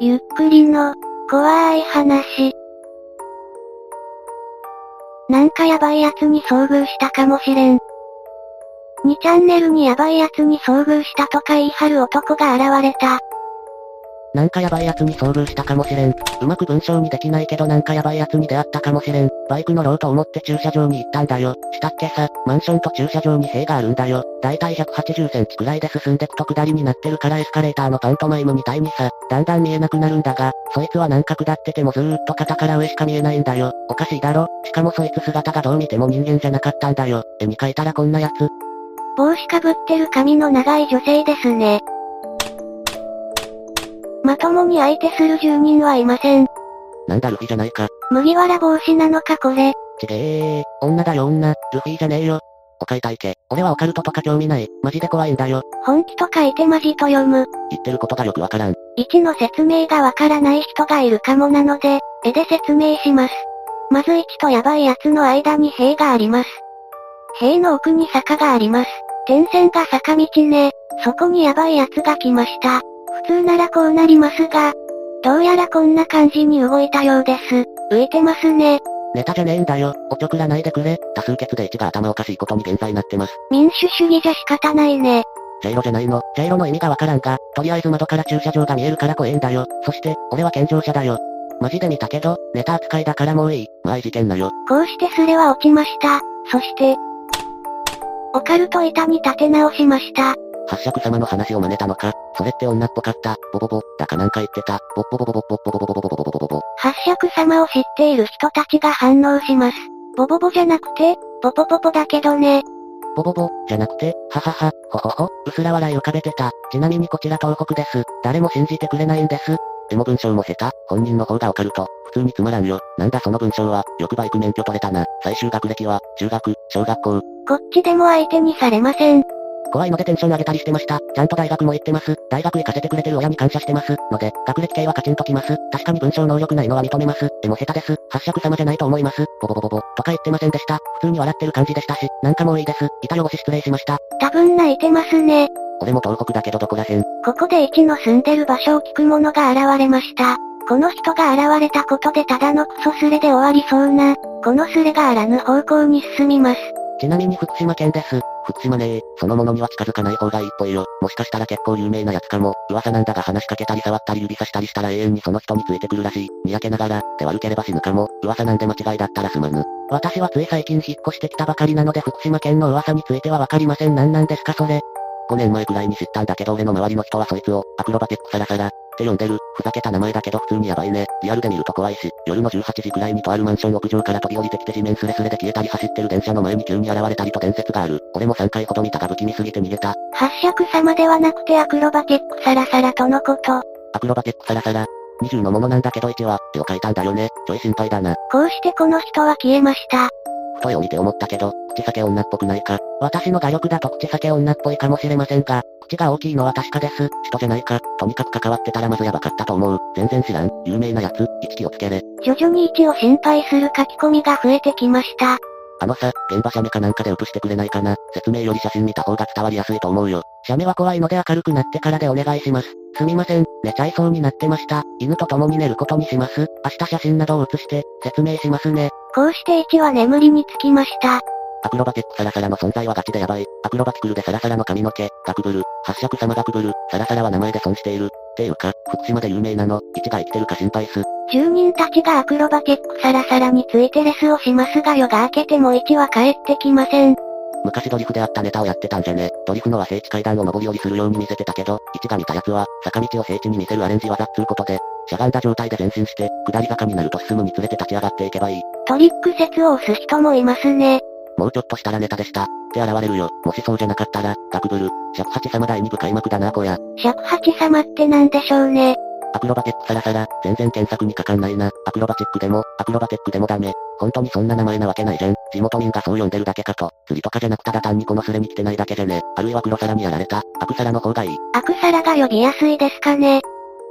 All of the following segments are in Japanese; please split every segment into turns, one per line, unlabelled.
ゆっくりの、怖い話。なんかやばい奴に遭遇したかもしれん。2チャンネルにやばい奴に遭遇したとか言い張る男が現れた。
なんかやばい奴に遭遇したかもしれん。うまく文章にできないけどなんかやばい奴に出会ったかもしれん。バイク乗ろうと思って駐車場に行ったんだよ。したっけさ、マンションと駐車場に塀があるんだよ。だいたい180センチくらいで進んでくと下りになってるからエスカレーターのパントマイムみたいにさ、だんだん見えなくなるんだが、そいつはなんか下っててもずーっと肩から上しか見えないんだよ。おかしいだろ？しかもそいつ姿がどう見ても人間じゃなかったんだよ。絵に描いたらこんなやつ。
帽子かぶってる髪の長い女性ですね。まともに相手する住人はいません。
なんだルフィじゃないか。
麦わら帽子なのかこれ。
ちげー、女だよ女、ルフィじゃねえよ。お買いたいけ。俺はオカルトとか興味ない。マジで怖いんだよ。
本気と書いてマジと読む。
言ってることがよくわからん。
1の説明がわからない人がいるかもなので、絵で説明します。まず1とヤバい奴の間に塀があります。塀の奥に坂があります。点線が坂道ね。そこにヤバい奴が来ました。普通ならこうなりますが、どうやらこんな感じに動いたようです。浮いてますね。
ネタじゃねえんだよ。おちょくらないでくれ。多数決で1が頭おかしいことに現在なってます。
民主主義じゃ仕方ないね。
J 路じゃないの。J 路の意味がわからんが、とりあえず窓から駐車場が見えるから怖えんだよ。そして、俺は健常者だよ。マジで見たけど、ネタ扱いだからもういい。まあい事件なよ。
こうしてスレは落ちました。そして、オカルト板に立て直しました。
八尺様の話を真似たのか。それって女っぽかった。ボボボ、だかなんか言ってた。ボッボボボボボボボボボボボボボボボボ。
八尺様を知っている人たちが反応します。ボボボじゃなくて、ポポポポだけどね。
ボボボ、じゃなくて、ははは、ほほほ、うすら笑い浮かべてた。ちなみにこちら東北です。誰も信じてくれないんです。でも文章も下手、本人の方がオカルト。普通につまらんよ。なんだその文章は、よくバイク免許取れたな。最終学歴は、中学、小学校。
こっちでも相手にされません。
怖いのでテンション上げたりしてました。ちゃんと大学も行ってます。大学行かせてくれてる親に感謝してます。ので、学歴系はカチンときます。確かに文章能力ないのは認めます。でも下手です。八尺様じゃないと思います。ボボボボボ。とか言ってませんでした。普通に笑ってる感じでしたし、なんかもういいです。板汚し失礼しました。
多分泣いてますね。
俺も東北だけどどこらへん。
ここで1の住んでる場所を聞く者が現れました。この人が現れたことでただのクソスレで終わりそうな、このスレがあらぬ方向に進みます。
ちなみに福島県です。福島ねえ。そのものには近づかない方がいいっぽいよ。もしかしたら結構有名なやつかも。噂なんだが話しかけたり触ったり指さしたりしたら永遠にその人についてくるらしい。にやけながら、手悪ければ死ぬかも。噂なんで間違いだったらすまぬ。私はつい最近引っ越してきたばかりなので福島県の噂についてはわかりません。何なんですか？それ。5年前くらいに知ったんだけど俺の周りの人はそいつを、アクロバティックサラサラ、って呼んでる。ふざけた名前だけど普通にやばいね。リアルで見ると怖いし、夜の18時くらいにとあるマンション屋上から飛び降りてきて地面スレスレで消えたり走ってる電車の前に急に現れたりと伝説がある。俺も3回ほど見たが不気味すぎて逃げた。
八尺様ではなくてアクロバティックサラサラとのこと。
アクロバティックサラサラ。20のものなんだけど1は、絵を描いたんだよね。ちょい心配だな。
こうしてこの人は消えました。
ふと絵を見て思ったけど、口裂け女っぽくないか。私の画力だと口裂け女っぽいかもしれませんが、口が大きいのは確かです。人じゃないか。とにかく関わってたらまずやばかったと思う。全然知らん。有名なやつ、一気をつけれ。
徐々に位置を心配する書き込みが増えてきました。
あのさ、現場写メかなんかで写してくれないかな。説明より写真見た方が伝わりやすいと思うよ。写メは怖いので明るくなってからでお願いします。すみません、寝ちゃいそうになってました。犬と共に寝ることにします。明日写真などを写して、説明しますね。
こうして1は眠りにつきました。
アクロバティックサラサラの存在はガチでやばい。アクロバティクルでサラサラの髪の毛、ガクブル、八尺様ガクブル、サラサラは名前で損している。っていうか、福島で有名なの、1が生きてるか心配す。
住人たちがアクロバティックサラサラについてレスをしますが夜が明けても1は帰ってきません。
昔ドリフであったネタをやってたんじゃね。ドリフのは聖地階段を上り下りするように見せてたけど、1が見たやつは、坂道を聖地に見せるアレンジ技っつうことで、しゃがんだ状態で前進して、下り坂になると進むにつれて立ち上がっていけばいい。
トリック説を押す人もいますね。
もうちょっとしたらネタでした。って現れるよ。もしそうじゃなかったら、ガクブル、尺八様第2部開幕だなこや。
尺八様ってなんでしょうね。
アクロバティックサラサラ、全然検索にかかんないな。アクロバチックでも、アクロバテックでもダメ。本当にそんな名前なわけないじゃん。地元民がそう呼んでるだけかと。釣りとかじゃなくただ単にこのスレに来てないだけじゃね。あるいは黒皿にやられた、アクサラの方がいい。
アクサラが呼びやすいですかね。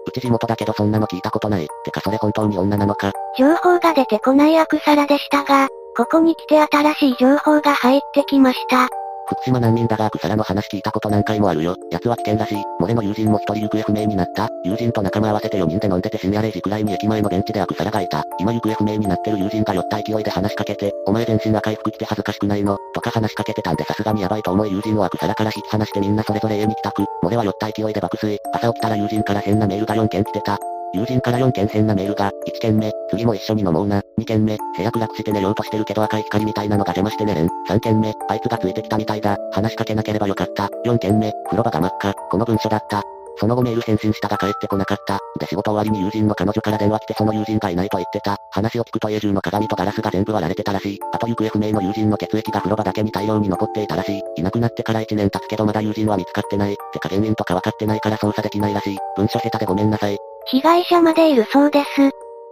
うち地元だけどそんなの聞いたことない。てかそれ本当に女なのか。
情報が出てこないアクサラでしたが、ここに来て新しい情報が入ってきました。
福島難民だがアクサラの話聞いたこと何回もあるよ。奴は危険らしい。漏れの友人も一人行方不明になった。友人と仲間合わせて4人で飲んでて深夜0時くらいに駅前のベンチでアクサラがいた。今行方不明になってる友人が酔った勢いで話しかけて、お前全身赤い服着て恥ずかしくないの？とか話しかけてたんでさすがにヤバいと思い友人をアクサラから引き離してみんなそれぞれ家に帰宅。漏れは酔った勢いで爆睡。朝起きたら友人から変なメールが4件来てた。友人から4件変なメールが、1件目、次も一緒に飲もうな。2件目、部屋暗くして寝ようとしてるけど赤い光みたいなのが邪魔して寝れん。3件目、あいつがついてきたみたいだ。話しかけなければよかった。4件目、風呂場が真っ赤。この文書だった。その後メール返信したが帰ってこなかった。で仕事終わりに友人の彼女から電話来てその友人がいないと言ってた。話を聞くと家中の鏡とガラスが全部割られてたらしい。あと行方不明の友人の血液が風呂場だけに大量に残っていたらしい。いなくなってから1年経つけどまだ友人は見つかってない。てか原因とか分かってないから捜査できないらしい。文書下手でごめんなさい。
被害者までいるそうです。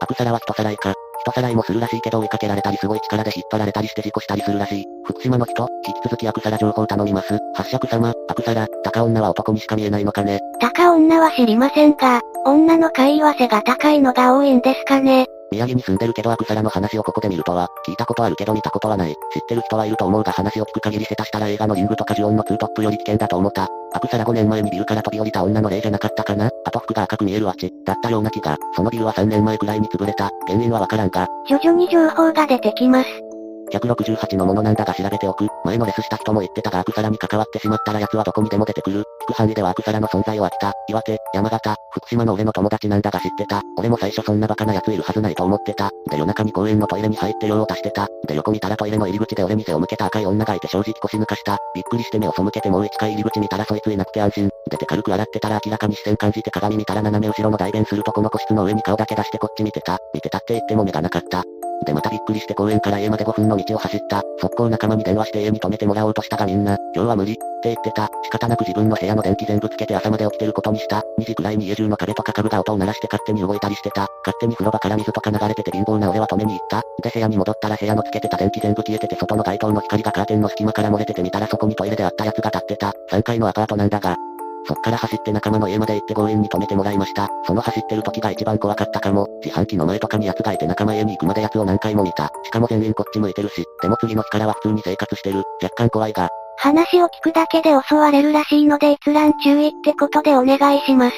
アクサラは人さらいか。人さらいもするらしいけど追いかけられたりすごい力で引っ張られたりして事故したりするらしい。福島の人、引き続きアクサラ情報頼みます。発射様、アクサラ、高女は男にしか見えないのかね。
高女は知りませんが、女の会話性が高いのが多いんですかね。
宮城に住んでるけどアクサラの話をここで見るとは、聞いたことあるけど見たことはない。知ってる人はいると思うが話を聞く限り下手したら映画のリングとかジュオンのツートップより危険だと思った。アクサラ5年前にビルから飛び降りた女の例じゃなかったかなあと服が赤く見えるあち、だったような気が、そのビルは3年前くらいに潰れた。原因はわからんが。
徐々に情報が出てきます。
168のものなんだが調べておく。前のレスした人も言ってたがアクサラに関わってしまったら奴はどこにでも出てくる。く範囲ではアクサラの存在を秋田、岩手、山形、福島の俺の友達なんだが知ってた。俺も最初そんなバカな奴いるはずないと思ってた。で夜中に公園のトイレに入って用を足してた。で横見たらトイレの入り口で俺に背を向けた赤い女がいて正直腰抜かした。びっくりして目を背けてもう一回入り口見たらそいついなくて安心。出て軽く洗ってたら明らかに視線感じて鏡見たら斜め後ろの大便するとこの個室の上に顔だけ出してこっち見てた。見てたって言っても目がなかった。でまたびっくりして公園から家まで5分の道を走った。速攻仲間に電話して家に泊めてもらおうとしたがみんな、今日は無理、って言ってた。仕方なく自分の部屋の電気全部つけて朝まで起きてることにした。2時くらいに家中の壁とか家具が音を鳴らして勝手に動いたりしてた。勝手に風呂場から水とか流れてて貧乏な俺は止めに行った。で部屋に戻ったら部屋のつけてた電気全部消えてて外の街灯の光がカーテンの隙間から漏れててみたらそこにトイレであったやつが立ってた。3階のアパートなんだが、そっから走って仲間の家まで行って強引に止めてもらいました。その走ってる時が一番怖かったかも。自販機の前とかに奴がいて仲間家に行くまで奴を何回も見た。しかも全員こっち向いてるし、でも次の日からは普通に生活してる。若干怖いが。
話を聞くだけで襲われるらしいので閲覧注意ってことでお願いします。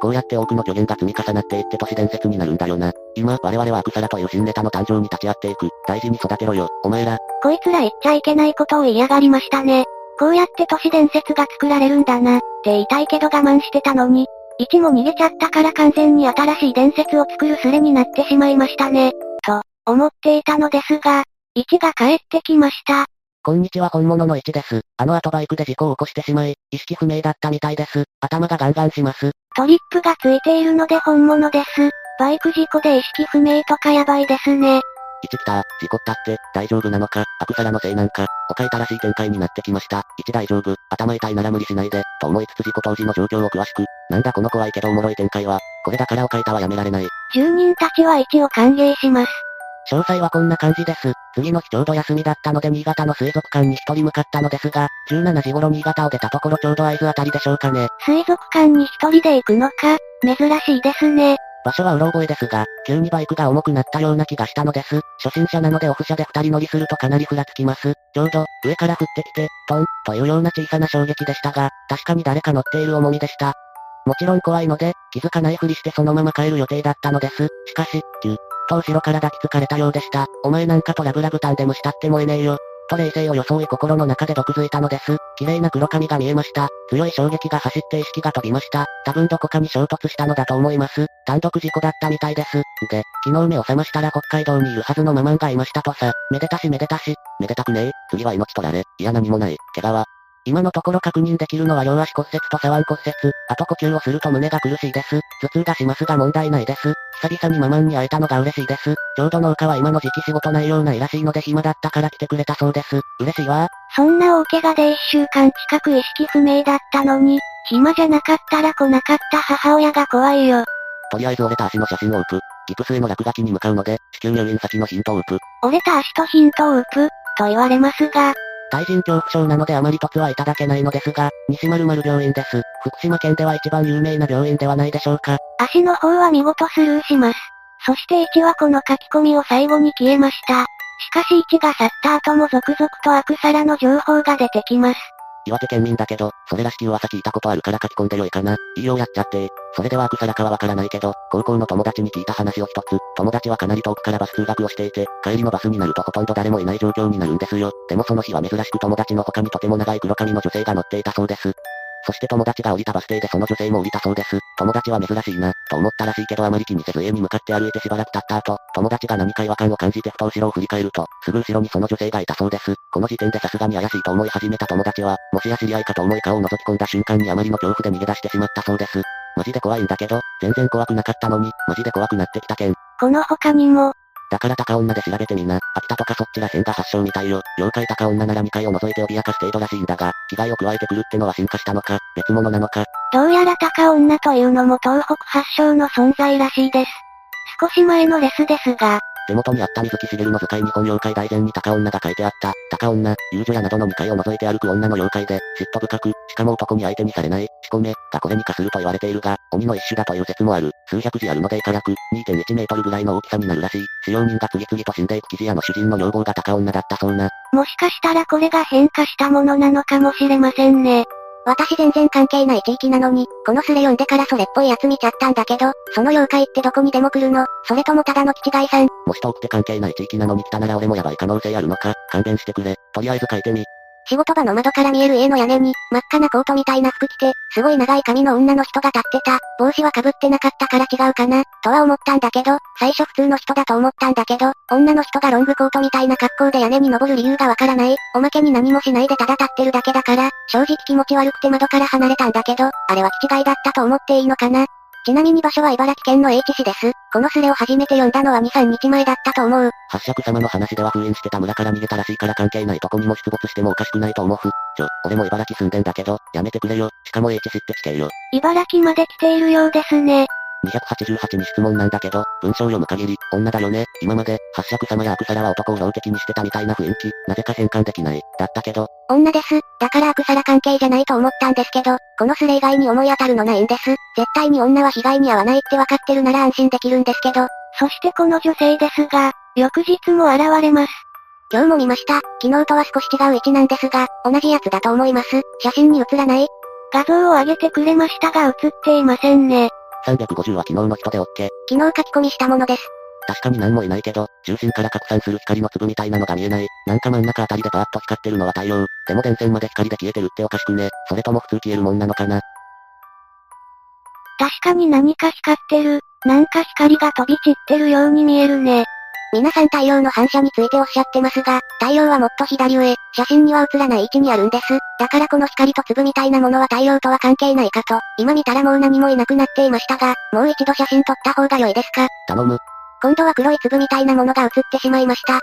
こうやって多くの虚言が積み重なっていって都市伝説になるんだよな。今、我々はアクサラという新ネタの誕生に立ち会っていく。大事に育てろよ、お前ら。
こいつら言っちゃいけないことを嫌がりましたね。こうやって都市伝説が作られるんだな、って言いたいけど我慢してたのに、1も逃げちゃったから完全に新しい伝説を作るスレになってしまいましたね、と、思っていたのですが、1が帰ってきました。
こんにちは本物の1です。あの後バイクで事故を起こしてしまい、意識不明だったみたいです。頭がガンガンします。
トリップがついているので本物です。バイク事故で意識不明とかやばいですね。
1来た、事故ったって、大丈夫なのか、アクサラのせいなんか、他痛らしい展開になってきました。1大丈夫、頭痛いなら無理しないで、と思いつつ事故当時の状況を詳しく、なんだこの怖いけどおもろい展開は、これだからを書いたはやめられない。
住人たちは1を歓迎します。
詳細はこんな感じです。次の日ちょうど休みだったので新潟の水族館に一人向かったのですが、17時頃新潟を出たところちょうど合図あたりでしょうかね。
水族館に一人で行くのか、珍しいですね。
場所はうろ覚えですが、急にバイクが重くなったような気がしたのです。初心者なのでオフ車で二人乗りするとかなりふらつきます。ちょうど、上から降ってきて、トン、というような小さな衝撃でしたが、確かに誰か乗っている重みでした。もちろん怖いので、気づかないふりしてそのまま帰る予定だったのです。しかし、ぎゅっと後ろから抱きつかれたようでした。お前なんかとラブラブタンで蒸したって燃えねえよ。と冷静を装い心の中で毒づいたのです。綺麗な黒髪が見えました。強い衝撃が走って意識が飛びました。多分どこかに衝突したのだと思います。単独事故だったみたいです。で、昨日目を覚ましたら北海道にいるはずのママンがいましたとさ。めでたしめでたし。めでたくねえ。次は命取られ。いや何もない。怪我は。今のところ確認できるのは両足骨折と左腕骨折。あと呼吸をすると胸が苦しいです。頭痛がしますが問題ないです。久々にママンに会えたのが嬉しいです。ちょうど農家は今の時期仕事内容ないらしいので暇だったから来てくれたそうです。嬉しいわ。
そんな大怪我で一週間近く意識不明だったのに、暇じゃなかったら来なかった母親が怖いよ。
とりあえず折れた足の写真をウプ。ギプスへの落書きに向かうので、至急入院先のヒントをウプ。
折れた足とヒントをウプ、と言われますが、
対人恐怖症なのであまり凸はいただけないのですが、西丸丸病院です。福島県では一番有名な病院ではないでしょうか。
足の方は見事スルーします。そして1はこの書き込みを最後に消えました。しかし1が去った後も続々とアクサラの情報が出てきます。
岩手県民だけど、それらしき噂聞いたことあるから書き込んでよいかな。いいよやっちゃってそれではアクサラかはわからないけど、高校の友達に聞いた話を一つ、友達はかなり遠くからバス通学をしていて、帰りのバスになるとほとんど誰もいない状況になるんですよ。でもその日は珍しく友達の他にとても長い黒髪の女性が乗っていたそうです。そして友達が降りたバス停でその女性も降りたそうです。友達は珍しいな、と思ったらしいけどあまり気にせず家に向かって歩いてしばらく経った後、友達が何か違和感を感じてふと後ろを振り返ると、すぐ後ろにその女性がいたそうです。この時点でさすがに怪しいと思い始めた友達は、もしや知り合いかと思い顔を覗き込んだ瞬間にあまりの恐怖で逃げ出してしまったそうです。マジで怖いんだけど、全然怖くなかったのに、マジで怖くなってきたけん。
この他にも、
だから高女で調べてみな。秋田とかそっちら辺が発祥みたいよ。妖怪高女なら2階を覗いて脅かす程度らしいんだが、危害を加えてくるってのは進化したのか、別物なのか。
どうやら高女というのも東北発祥の存在らしいです。少し前のレスですが、
手元にあった水木しげるの図解日本妖怪大全に高女が書いてあった。高女、遊女屋などの2階を覗いて歩く女の妖怪で、嫉妬深く、しかも男に相手にされない、仕込め、がこれに化すると言われているが、鬼の一種だという説もある。数百字あるので辛く、2.1メートルぐらいの大きさになるらしい。使用人が次々と死んでいく記事屋の主人の女房が高女だったそうな。
もしかしたらこれが変化したものなのかもしれませんね。
私全然関係ない地域なのに、このスレ読んでからそれっぽいやつ見ちゃったんだけど、その妖怪ってどこにでも来るの？それともただの気違いさん？
もし遠くて関係ない地域なのに来たなら俺もヤバい可能性あるのか？勘弁してくれ。とりあえず書いてみ。
仕事場の窓から見える家の屋根に、真っ赤なコートみたいな服着て、すごい長い髪の女の人が立ってた。帽子は被ってなかったから違うかな、とは思ったんだけど、最初普通の人だと思ったんだけど、女の人がロングコートみたいな格好で屋根に登る理由がわからない。おまけに何もしないでただ立ってるだけだから、正直気持ち悪くて窓から離れたんだけど、あれは気違いだったと思っていいのかなちなみに場所は茨城県の H 市です。このスレを初めて読んだのは2、3日前だったと思う。
八尺様の話では封印してた村から逃げたらしいから関係ないとこにも出没してもおかしくないと思うふ。ちょ、俺も茨城住んでんだけど、やめてくれよ。しかも H 市って来てよ。
茨城まで来ているようですね。
288に質問なんだけど、文章を読む限り、女だよね。今まで、八尺様やアクサラは男を標的にしてたみたいな雰囲気、なぜか変換できない。だったけど。
女です。だからアクサラ関係じゃないと思ったんですけど、このスレ以外に思い当たるのないんです。絶対に女は被害に遭わないって分かってるなら安心できるんですけど。
そしてこの女性ですが、翌日も現れます。
今日も見ました。昨日とは少し違う位置なんですが、同じやつだと思います。写真に写らない。
画像を上げてくれましたが写っていませんね。
350は昨日の人で OK。
昨日書き込みしたものです。
確かに何もいないけど、中心から拡散する光の粒みたいなのが見えない。なんか真ん中あたりでバーッと光ってるのは太陽。でも電線まで光で消えてるっておかしくね。それとも普通消えるもんなのかな。
確かに何か光ってる。なんか光が飛び散ってるように見えるね。
皆さん太陽の反射についておっしゃってますが、太陽はもっと左上、写真には映らない位置にあるんです。だからこの光と粒みたいなものは太陽とは関係ないかと、今見たらもう何もいなくなっていましたが、もう一度写真撮った方が良いですか？
頼む。
今度は黒い粒みたいなものが映ってしまいました。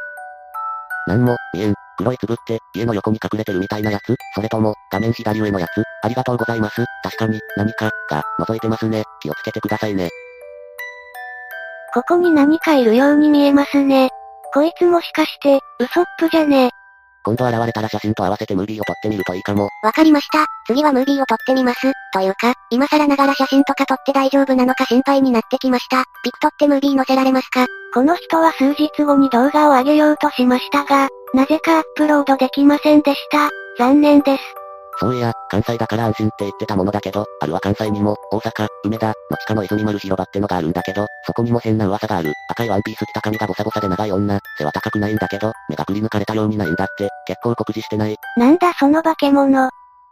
なんも、見えん。黒い粒って、家の横に隠れてるみたいなやつ？それとも、画面左上のやつ？ありがとうございます。確かに、何か、が、覗いてますね。気をつけてくださいね。
ここに何かいるように見えますね。こいつもしかして、ウソップじゃね？
今度現れたら写真と合わせてムービーを撮ってみるといいかも。
わかりました。次はムービーを撮ってみます。というか、今更ながら写真とか撮って大丈夫なのか心配になってきました。ピクトってムービー載せられますか？
この人は数日後に動画を上げようとしましたが、なぜかアップロードできませんでした。残念です。
そういや、関西だから安心って言ってたものだけど、あるは関西にも、大阪、梅田、の地下の泉丸広場ってのがあるんだけど、そこにも変な噂がある。赤いワンピース着た髪がボサボサで長い女、背は高くないんだけど、目がくり抜かれたようにないんだって、結構酷似してない？
なんだその化け物。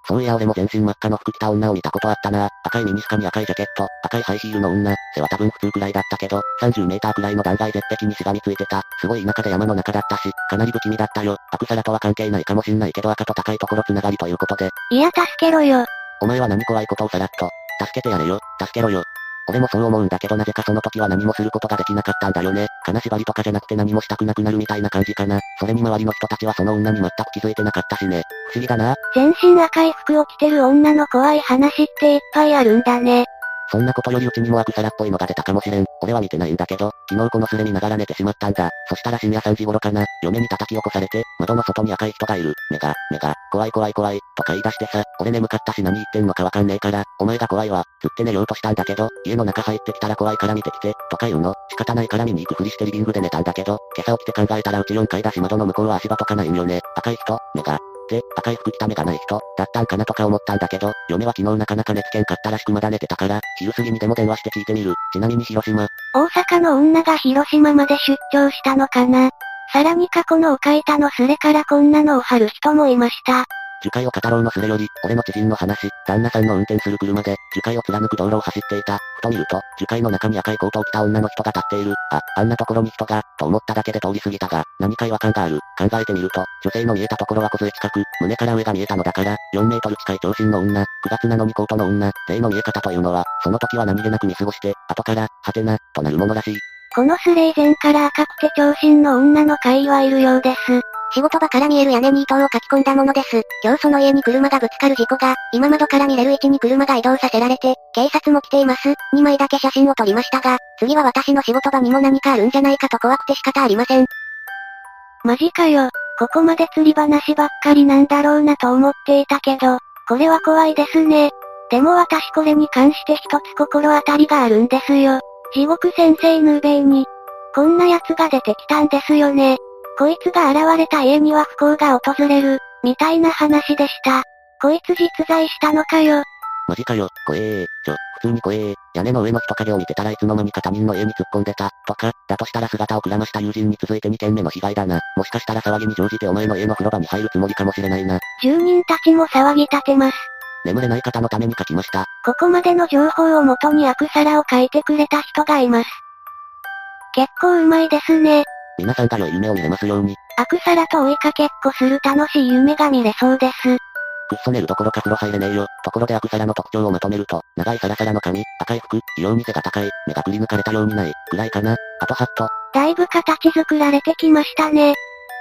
そういや俺も全身真っ赤の服着た女を見たことあったな。赤いミニスカに赤いジャケット、赤いハイヒールの女、背は多分普通くらいだったけど、30メーターくらいの断崖絶壁にしがみついてた。すごい田舎で山の中だったし、かなり不気味だったよ。アクサラとは関係ないかもしんないけど赤と高いところつながりということで。
いや助けろよ。
お前は何怖いことをさらっと。助けてやれよ、助けろよ。俺もそう思うんだけどなぜかその時は何もすることができなかったんだよね。金縛りとかじゃなくて何もしたくなくなるみたいな感じかな。それに周りの人たちはその女に全く気づいてなかったしね。不思議だな。
全身赤い服を着てる女の怖い話っていっぱいあるんだね。
そんなことよりうちにもアクサラっぽいのが出たかもしれん。俺は見てないんだけど、昨日このスレ見ながら寝てしまったんだ。そしたら深夜3時頃かな、嫁に叩き起こされて、窓の外に赤い人がいる。目が、目が、怖い怖い怖い、とか言い出してさ、俺眠かったし何言ってんのかわかんねえから、お前が怖いわ、つって寝ようとしたんだけど、家の中入ってきたら怖いから見てきて、とか言うの、仕方ないから見に行くふりしてリビングで寝たんだけど、今朝起きて考えたらうち4階だし窓の向こうは足場とかないんよね。赤い人、目が、って、赤い服着た目がない人、だったんかなとか思ったんだけど、嫁は昨日なかなか寝つけんかったらしくまだ寝てたから、昼過ぎにでも電話して聞いてみる。ちなみに広島。
大阪の女が広島まで出張したのかな。さらに過去のおかいたのスレからこんなのを貼る人もいました。
樹海を語ろうのすれより、俺の知人の話、旦那さんの運転する車で、樹海を貫く道路を走っていた。ふと見ると、樹海の中に赤いコートを着た女の人が立っている。あ、あんなところに人が、と思っただけで通り過ぎたが、何か違和感がある。考えてみると、女性の見えたところは小杖近く、胸から上が見えたのだから、4メートル近い長身の女、9月なのにコートの女、例の見え方というのは、その時は何気なく見過ごして、後から、はてな、となるものらしい。
このスレ以前から赤くて長身の女の会はいるようです。
仕事場から見える屋根に糸を書き込んだものです。今日その家に車がぶつかる事故が、今窓から見れる位置に車が移動させられて、警察も来ています。2枚だけ写真を撮りましたが、次は私の仕事場にも何かあるんじゃないかと怖くて仕方ありません。
マジかよ。ここまで釣り話ばっかりなんだろうなと思っていたけど、これは怖いですね。でも私これに関して一つ心当たりがあるんですよ。地獄先生ヌーベイに、こんな奴が出てきたんですよね。こいつが現れた家には不幸が訪れる、みたいな話でした。こいつ実在したのかよ。
マジかよ、怖えー。ちょ、普通に怖えー。屋根の上の人影を見てたらいつの間にか他人の家に突っ込んでた、とか、だとしたら姿をくらました友人に続いて2件目の被害だな。もしかしたら騒ぎに乗じてお前の家の風呂場に入るつもりかもしれないな。
住人たちも騒ぎ立てます。
眠れない方のために書きました。
ここまでの情報をもとにアクサラを書いてくれた人がいます。結構うまいですね。
皆さんが良い夢を見れますように。
アクサラと追いかけっこする楽しい夢が見れそうです。
くっそ寝るどころか風呂入れねえよ。ところでアクサラの特徴をまとめると、長いサラサラの髪、赤い服、異様に背が高い、目がくり抜かれたようにない、くらいかな。あとハット。
だいぶ形作られてきましたね。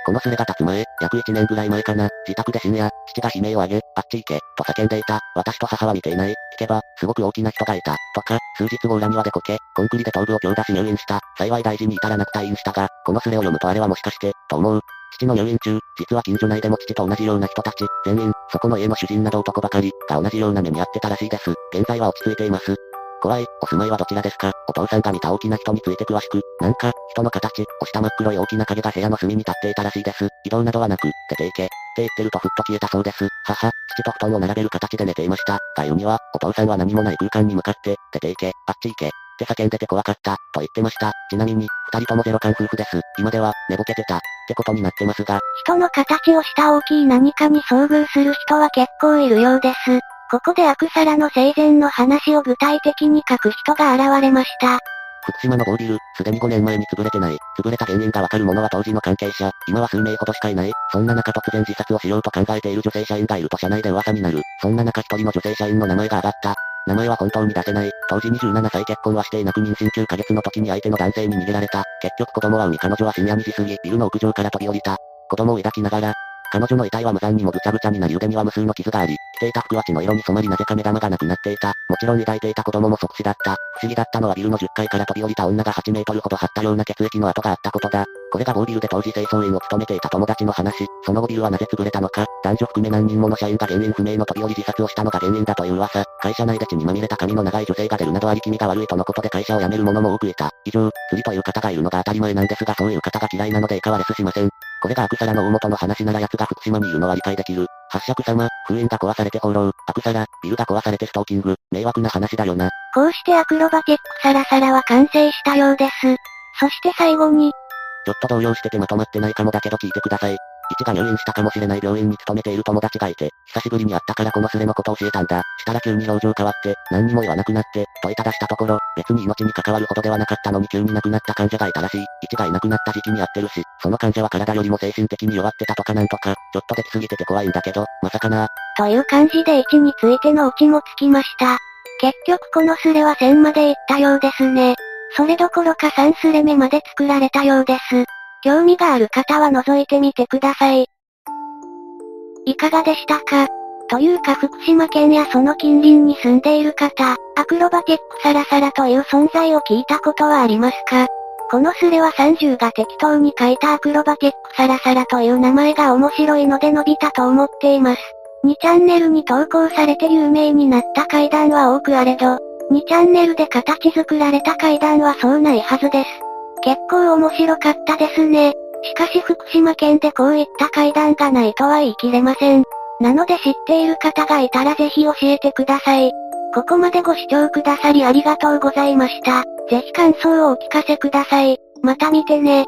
このスレが立つ前、約1年ぐらい前かな、自宅で深夜、父が悲鳴を上げ、あっち行け、と叫んでいた。私と母は見ていない。聞けば、すごく大きな人がいた。とか、数日後裏庭でこけ、コンクリで頭部を強打し入院した。幸い大事に至らなく退院したが、このスレを読むとあれはもしかして、と思う。父の入院中、実は近所内でも父と同じような人たち、全員、そこの家の主人など男ばかり、が同じような目に遭ってたらしいです。現在は落ち着いています。怖い、お住まいはどちらですかお父さんが見た大きな人について詳しく、なんか、人の形、押した真っ黒い大きな影が部屋の隅に立っていたらしいです。移動などはなく、出ていけ、って言ってるとふっと消えたそうです。母、父と布団を並べる形で寝ていました。が言うには、お父さんは何もない空間に向かって、出ていけ、あっち行け、って叫んでて怖かった、と言ってました。ちなみに、二人ともゼロ感夫婦です。今では、寝ぼけてた、ってことになってますが。
人の形をした大きい何かに遭遇する人は結構いるようです。ここでアクサラの生前の話を具体的に書く人が現れました。
福島の某ビル、すでに5年前に潰れてない。潰れた原因がわかる者は当時の関係者、今は数名ほどしかいない。そんな中突然自殺をしようと考えている女性社員がいると社内で噂になる。そんな中一人の女性社員の名前が挙がった。名前は本当に出せない。当時27歳結婚はしていなく妊娠9ヶ月の時に相手の男性に逃げられた。結局子供は産み彼女は深夜2時過ぎ、ビルの屋上から飛び降りた。子供を抱きながら、彼女の遺体は無残にもぐちゃぐちゃになり腕には無数の傷があり、着ていた服は血の色に染まりなぜか目玉がなくなっていた。もちろん抱いていた子供も即死だった。不思議だったのはビルの10階から飛び降りた女が8メートルほど張ったような血液の跡があったことだ。これが某ビルで当時清掃員を務めていた友達の話。その後ビルはなぜ潰れたのか、男女含め何人もの社員が原因不明の飛び降り自殺をしたのが原因だという噂。会社内で血にまみれた髪の長い女性が出るなどあり気味が悪いとのことで会社を辞める者も多くいた。以上、釣りという方がいるのが当たり前なんですがそういう方が嫌いなので以下はレスしません。これがアクサラの大元の話なら奴が福島にいるのは理解できる。発射様、封印が壊されて放浪、アクサラ、ビルが壊されてストーキング、迷惑な話だよな。
こうしてアクロバティックサラサラは完成したようです。そして最後に、
ちょっと動揺しててまとまってないかもだけど聞いてください。一が入院したかもしれない病院に勤めている友達がいて、久しぶりに会ったからこのスレのことを教えたんだ。したら急に表情変わって、何にも言わなくなって、問いただしたところ、別に命に関わるほどではなかったのに急に亡くなった患者がいたらしい。一がいなくなった時期に会ってるし、その患者は体よりも精神的に弱ってたとかなんとか、ちょっとできすぎてて怖いんだけど、まさかな
という感じで1についてのオチもつきました。結局このスレは1000まで行ったようですね。それどころか3スレ目まで作られたようです。興味がある方は覗いてみてください。いかがでしたか？というか福島県やその近隣に住んでいる方、アクロバティックサラサラという存在を聞いたことはありますか？このスレは30が適当に書いたアクロバティックサラサラという名前が面白いので伸びたと思っています。2チャンネルに投稿されて有名になった階段は多くあれど、2チャンネルで形作られた階段はそうないはずです。結構面白かったですね。しかし福島県でこういった階段がないとは言い切れません。なので知っている方がいたらぜひ教えてください。ここまでご視聴くださりありがとうございました。ぜひ感想をお聞かせください。また見てね。